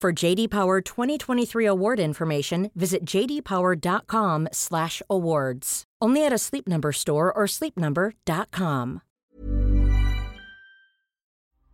For JD Power 2023 award information, visit jdpower.com/awards. Only at a Sleep Number store or sleepnumber.com.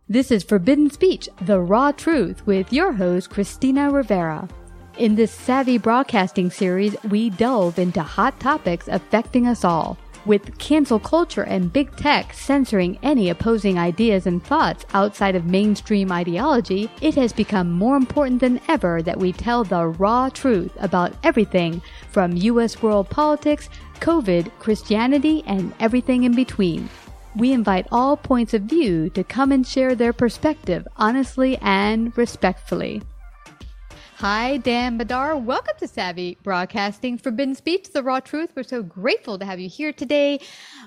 This is Forbidden Speech, the raw truth, with your host, Christina Rivera. In this savvy broadcasting series, we delve into hot topics affecting us all. With cancel culture and big tech censoring any opposing ideas and thoughts outside of mainstream ideology, it has become more important than ever that we tell the raw truth about everything from U.S. world politics, COVID, Christianity, and everything in between. We invite all points of view to come and share their perspective honestly and respectfully. Hi, Dan Brdar. Welcome to Savvy Broadcasting Forbidden Speech, the raw truth. We're so grateful to have you here today.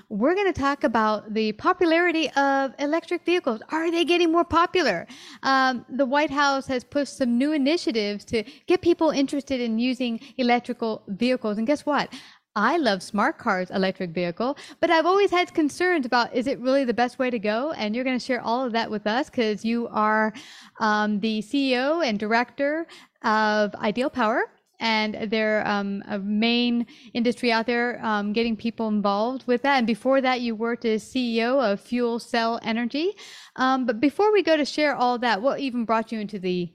We're going to talk about the popularity of electric vehicles. Are they getting more popular? Um, the White House has pushed some new initiatives to get people interested in using electrical vehicles. And guess what? I love smart cars, electric vehicle, but I've always had concerns about is it really the best way to go? And you're going to share all of that with us because you are um, the CEO and director of Ideal Power. And they're um, a main industry out there um, getting people involved with that. And before that, you worked as CEO of FuelCell Energy. Um, but before we go to share all that, what even brought you into the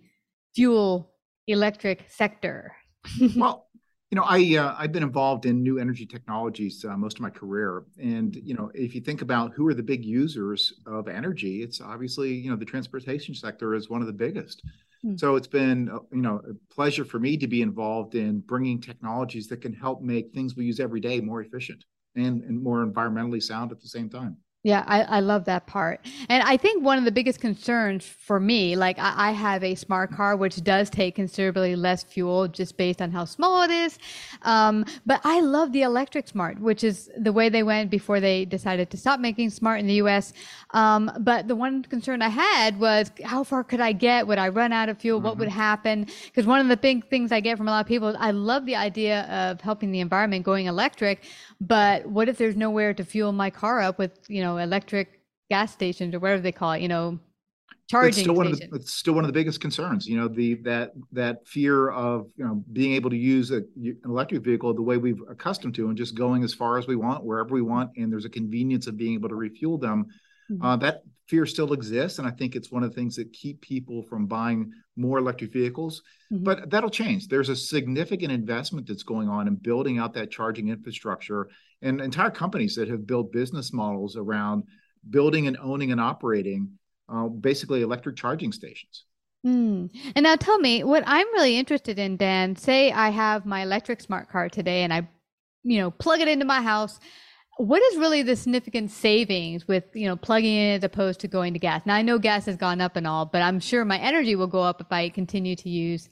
fuel electric sector? well, you know, I uh, I've been involved in new energy technologies uh, most of my career, and you know, if you think about who are the big users of energy, it's obviously you know the transportation sector is one of the biggest. Mm. So it's been uh, you know a pleasure for me to be involved in bringing technologies that can help make things we use every day more efficient and, and more environmentally sound at the same time. Yeah, I, I love that part. And I think one of the biggest concerns for me, like I, I, have a smart car, which does take considerably less fuel just based on how small it is. Um, but I love the electric smart, which is the way they went before they decided to stop making smart in the US. Um, but the one concern I had was how far could I get? Would I run out of fuel? Mm-hmm. What would mm-hmm. happen? Because one of the big things I get from a lot of people is I love the idea of helping the environment going electric, but what if there's nowhere to fuel my car up with, you know, electric gas stations or whatever they call it, you know, charging it's still, one of the, it's still one of the biggest concerns, you know, the that that fear of, you know, being able to use a, an electric vehicle the way we've accustomed to and just going as far as we want, wherever we want, and there's a convenience of being able to refuel them. Mm-hmm. Uh, that fear still exists, and I think it's one of the things that keep people from buying more electric vehicles. Mm-hmm. But that'll change. There's a significant investment that's going on in building out that charging infrastructure, and entire companies that have built business models around building and owning and operating uh, basically electric charging stations. Mm. And now tell me what I'm really interested in, Dan. Say I have my electric smart car today and I, you know, plug it into my house what is really the significant savings with you know plugging in as opposed to going to gas now i know gas has gone up and all but i'm sure my energy will go up if i continue to use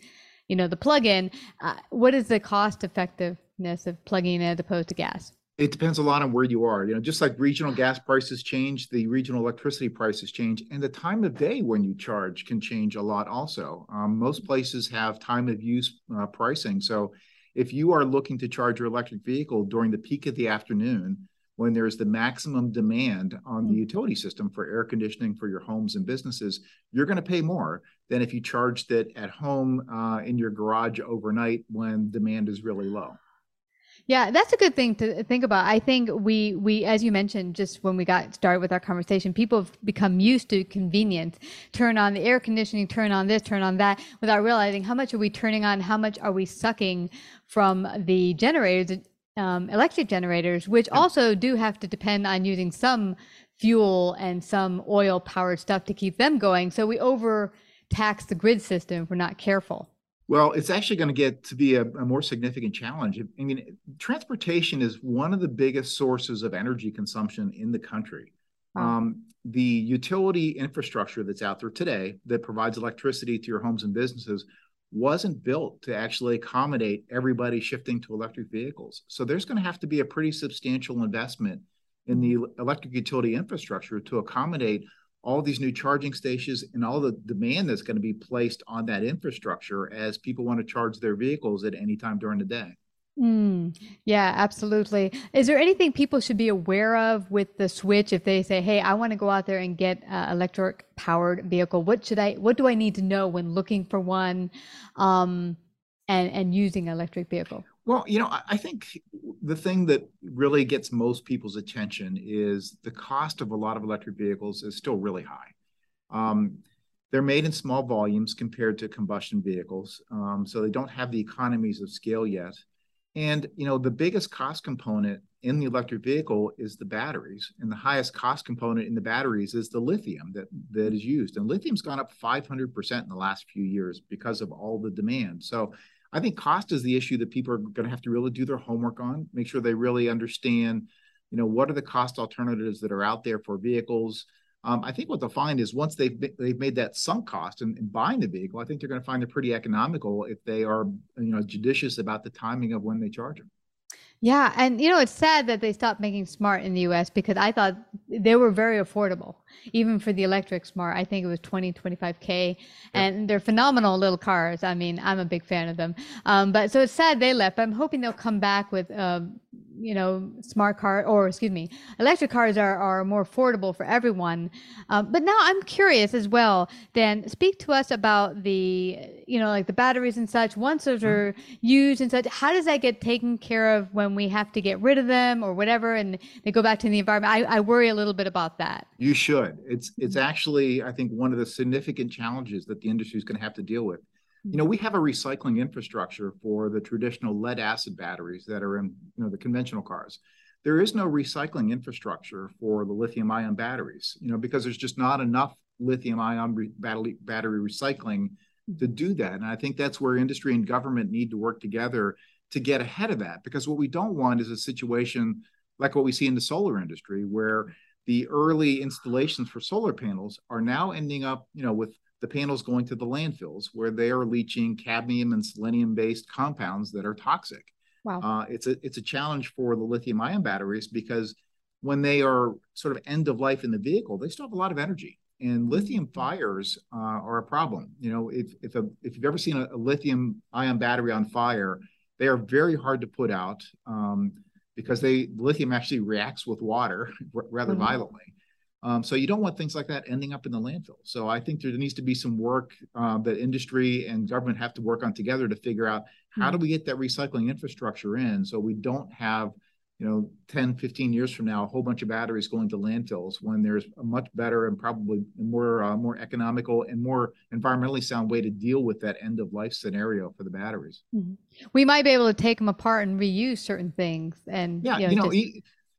you know the plug-in uh, what is the cost effectiveness of plugging in as opposed to gas It depends a lot on where you are. You know, just like regional gas prices change, the regional electricity prices change, and the time of day when you charge can change a lot also. Um, most places have time of use uh, pricing. So if you are looking to charge your electric vehicle during the peak of the afternoon, when there's the maximum demand on the mm. utility system for air conditioning for your homes and businesses, you're going to pay more than if you charged it at home uh, in your garage overnight when demand is really low. Yeah, that's a good thing to think about. I think we we as you mentioned just when we got started with our conversation, people have become used to convenience. Turn on the air conditioning, turn on this, turn on that without realizing how much are we turning on, how much are we sucking from the generators um, electric generators, which also do have to depend on using some fuel and some oil powered stuff to keep them going. So we overtax the grid system if we're not careful. Well, it's actually going to get to be a, a, more significant challenge. I mean, transportation is one of the biggest sources of energy consumption in the country. Um, the utility infrastructure that's out there today that provides electricity to your homes and businesses wasn't built to actually accommodate everybody shifting to electric vehicles. So there's going to have to be a pretty substantial investment in the electric utility infrastructure to accommodate all these new charging stations and all the demand that's going to be placed on that infrastructure as people want to charge their vehicles at any time during the day. Mm, yeah, absolutely. Is there anything people should be aware of with the switch if they say, "Hey, I want to go out there and get an electric powered vehicle"? What should I? What do I need to know when looking for one, um, and and using electric vehicle? Well, you know, I think the thing that really gets most people's attention is the cost of a lot of electric vehicles is still really high. Um, they're made in small volumes compared to combustion vehicles, um, so they don't have the economies of scale yet. And you know, the biggest cost component in the electric vehicle is the batteries, and the highest cost component in the batteries is the lithium that that is used. And lithium's gone up 500% in the last few years because of all the demand. So I think cost is the issue that people are going to have to really do their homework on, make sure they really understand, you know, what are the cost alternatives that are out there for vehicles um, I think what they'll find is once they've they've made that sunk cost in, in buying the vehicle, I think they're going to find it pretty economical if they are you know judicious about the timing of when they charge them. Yeah, and you know it's sad that they stopped making smart in the U.S. because I thought they were very affordable, even for the electric smart. I think it was 20, 25k, and they're phenomenal little cars. I mean, I'm a big fan of them. Um, but so it's sad they left. but I'm hoping they'll come back with um, you know, smart car or excuse me, electric cars are, are more affordable for everyone. Um, but now I'm curious as well. then speak to us about the, you know, like the batteries and such. Once those are used and such, how does that get taken care of when we have to get rid of them or whatever, and they go back to the environment? I, I worry a little bit about that. You should. It's it's mm-hmm. actually I think one of the significant challenges that the industry is going to have to deal with you know, mm-hmm. we have a recycling infrastructure for the traditional lead acid batteries that are in, you know, the conventional cars. There is no recycling infrastructure for the lithium ion batteries, you know, because there's just not enough lithium ion re- battery, battery recycling to mm-hmm. do that. And I think that's where industry and government need to work together to get ahead of that. Because what we don't want is a situation like what we see in the solar industry, where the early installations for solar panels are now ending up, you know, with the panels going to the landfills where they are leaching cadmium and selenium based compounds that are toxic. Wow. Uh, it's a it's a challenge for the lithium ion batteries because when they are sort of end of life in the vehicle, they still have a lot of energy. And lithium mm-hmm. fires uh, are a problem. You know, if if a, if you've ever seen a, a, lithium ion battery on fire, they are very hard to put out um, because they lithium actually reacts with water rather mm-hmm. violently. Um, so you don't want things like that ending up in the landfill. So I think there needs to be some work uh, that industry and government have to work on together to figure out how do hmm. we get that recycling infrastructure in so we don't have you know 10 15 years from now a whole bunch of batteries going to landfills when there's a much better and probably more uh, more economical and more environmentally sound way to deal with that end of life scenario for the batteries mm-hmm. we might be able to take them apart and reuse certain things and yeah you know, you know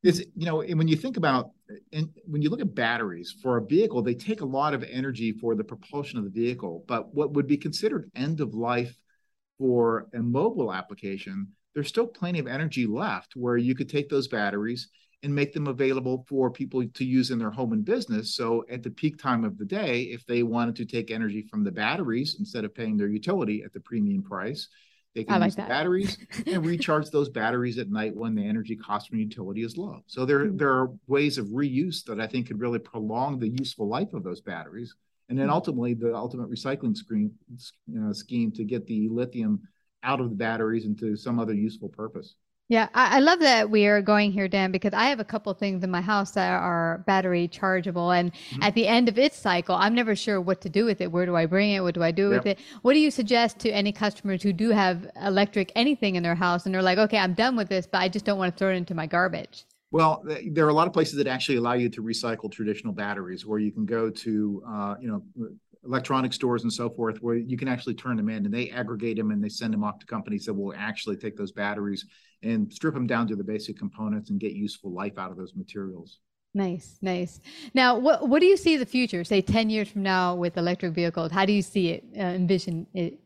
just is you know when you think about and when you look at batteries for a vehicle they take a lot of energy for the propulsion of the vehicle but what would be considered end of life for a mobile application there's still plenty of energy left where you could take those batteries and make them available for people to use in their home and business so at the peak time of the day if they wanted to take energy from the batteries instead of paying their utility at the premium price They can like use batteries and recharge those batteries at night when the energy cost from utility is low. So there, mm-hmm. there are ways of reuse that I think could really prolong the useful life of those batteries. And then mm-hmm. ultimately, the ultimate recycling screen, you know, scheme to get the lithium out of the batteries into some other useful purpose. Yeah, I, I, love that we are going here, Dan, because I have a couple things in my house that are battery chargeable. And mm-hmm. at the end of its cycle, I'm never sure what to do with it. Where do I bring it? What do I do yep. with it? What do you suggest to any customers who do have electric anything in their house and they're like, okay, I'm done with this, but I just don't want to throw it into my garbage? Well, there are a lot of places that actually allow you to recycle traditional batteries, where you can go to, uh, you know, electronic stores and so forth where you can actually turn them in and they aggregate them and they send them off to companies that will actually take those batteries and strip them down to the basic components and get useful life out of those materials. Nice, nice. Now, what what do you see the future? Say ten years from now with electric vehicles, how do you see it? Uh, envision it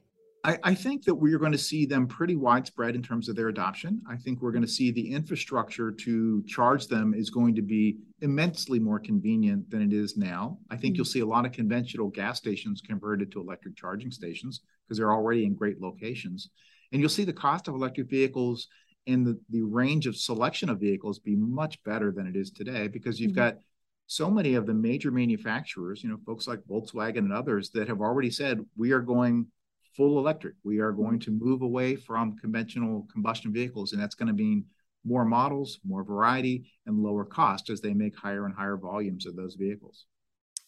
I, I, think that we're going to see them pretty widespread in terms of their adoption. I think we're going to see the infrastructure to charge them is going to be immensely more convenient than it is now. I think mm-hmm. you'll see a lot of conventional gas stations converted to electric charging stations because they're already in great locations. And you'll see the cost of electric vehicles and the, the range of selection of vehicles be much better than it is today because you've mm-hmm. got so many of the major manufacturers, you know, folks like Volkswagen and others that have already said we are going full electric. We are going to move away from conventional combustion vehicles, and that's going to mean more models, more variety, and lower cost as they make higher and higher volumes of those vehicles.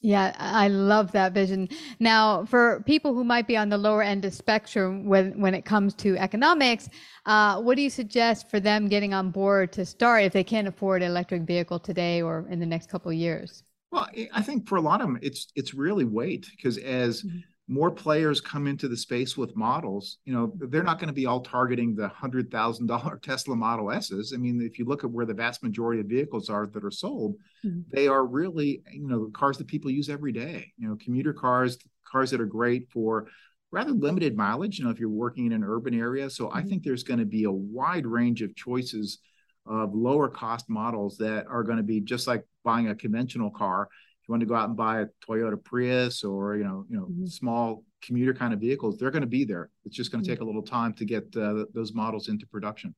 Yeah, I love that vision. Now, for people who might be on the lower end of spectrum when when it comes to economics, uh, what do you suggest for them getting on board to start if they can't afford an electric vehicle today or in the next couple of years? Well, I think for a lot of them, it's it's really wait because as mm-hmm more players come into the space with models, you know, they're not going to be all targeting the hundred thousand dollar Tesla Model S's. I mean, if you look at where the vast majority of vehicles are that are sold, mm-hmm. they are really, you know, cars that people use every day. You know, commuter cars, cars that are great for rather limited mileage. You know, if you're working in an urban area, so mm-hmm. I think there's going to be a wide range of choices of lower cost models that are going to be just like buying a conventional car you want to go out and buy a Toyota Prius or you know you know mm-hmm. small commuter kind of vehicles, they're going to be there. It's just going to mm-hmm. take a little time to get uh, those models into production.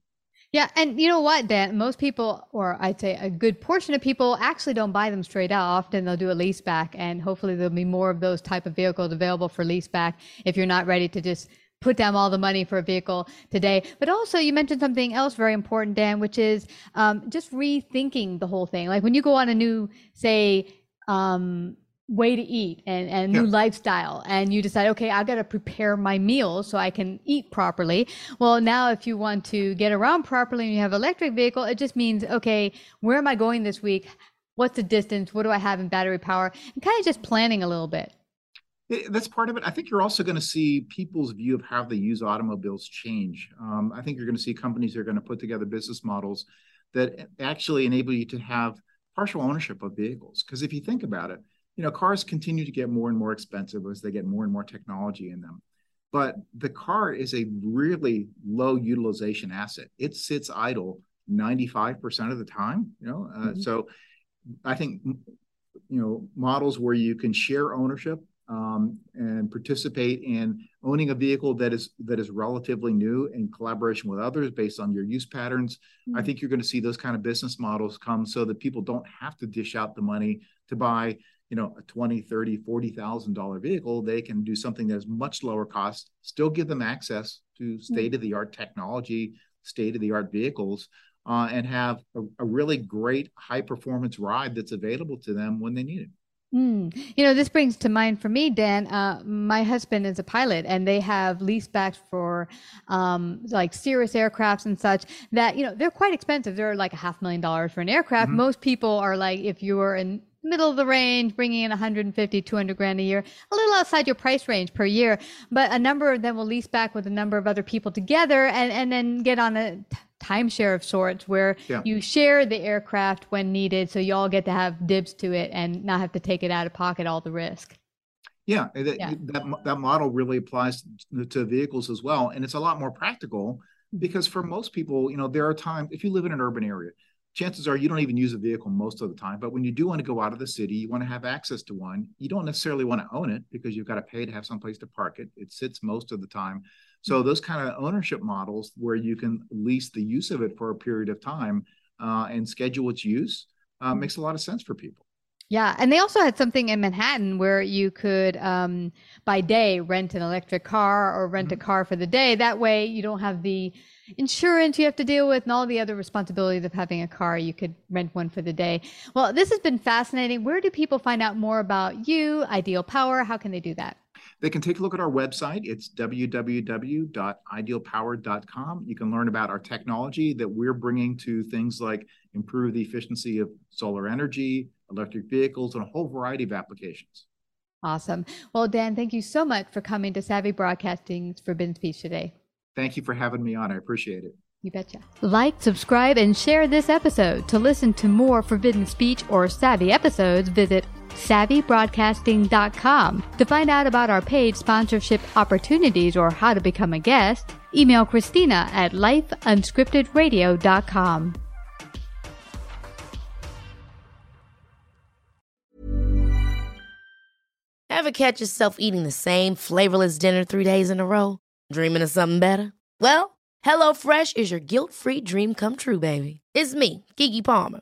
Yeah, and you know what, Dan? Most people, or I'd say a good portion of people, actually don't buy them straight out. Often they'll do a lease back, and hopefully there'll be more of those type of vehicles available for lease back if you're not ready to just put down all the money for a vehicle today. But also, you mentioned something else very important, Dan, which is um, just rethinking the whole thing. Like when you go on a new, say, um, way to eat and, and new lifestyle. And you decide okay i've got to prepare my meals so i can eat properly. Well now if you want to get around properly and you have electric vehicle it just means okay where am i going this week? What's the distance? What do i have in battery power? And kind of just planning a little bit. That's part of it. I think you're also going to see people's view of how they use automobiles change. Um, I think you're going to see companies that are going to put together business models that actually enable you to have partial ownership of vehicles. Because if you think about it, you know, cars continue to get more and more expensive as they get more and more technology in them. But the car is a really low utilization asset. It sits idle 95% of the time, you know. Uh, mm-hmm. So I think, you know, models where you can share ownership um, and participate in owning a vehicle that is that is relatively new in collaboration with others based on your use patterns mm-hmm. i think you're going to see those kind of business models come so that people don't have to dish out the money to buy you know a 20 30 40 thousand dollar vehicle. They can do something that is much lower cost still give them access to state of the art technology state of the art vehicles uh, and have a, a really great high performance ride that's available to them when they need it Mm. You know, this brings to mind for me, Dan. Uh, my husband is a pilot, and they have lease backs for um, like Cirrus aircrafts and such. That you know, they're quite expensive. They're like a half million dollars for an aircraft. Mm-hmm. Most people are like, if you're in middle of the range, bringing in 150, 200 grand a year, a little outside your price range per year. But a number of them will lease back with a number of other people together, and and then get on a timeshare of sorts where yeah. you share the aircraft when needed so you all get to have dibs to it and not have to take it out of pocket all the risk yeah, that, yeah. that, that model really applies to vehicles as well and it's a lot more practical because for most people you know there are times if you live in an urban area chances are you don't even use a vehicle most of the time but when you do want to go out of the city you want to have access to one you don't necessarily want to own it because you've got to pay to have someplace to park it it sits most of the time So those kind of ownership models where you can lease the use of it for a period of time uh, and schedule its use uh, makes a lot of sense for people. Yeah, and they also had something in Manhattan where you could, um, by day, rent an electric car or rent mm-hmm. a car for the day. That way, you don't have the insurance you have to deal with and all the other responsibilities of having a car. You could rent one for the day. Well, this has been fascinating. Where do people find out more about you, Ideal Power? How can they do that? They can take a look at our website. It's www.idealpower.com. You can learn about our technology that we're bringing to things like improve the efficiency of solar energy, electric vehicles, and a whole variety of applications. Awesome. Well, Dan, thank you so much for coming to Savvy Broadcasting's Forbidden Speech today. Thank you for having me on. I appreciate it. You betcha. Like, subscribe, and share this episode. To listen to more Forbidden Speech or Savvy episodes, visit savvybroadcasting.com. To find out about our paid sponsorship opportunities or how to become a guest, email Christina at lifeunscriptedradio.com. Ever catch yourself eating the same flavorless dinner three days in a row? Dreaming of something better? Well, HelloFresh is your guilt free dream come true, baby. It's me, Keke Palmer.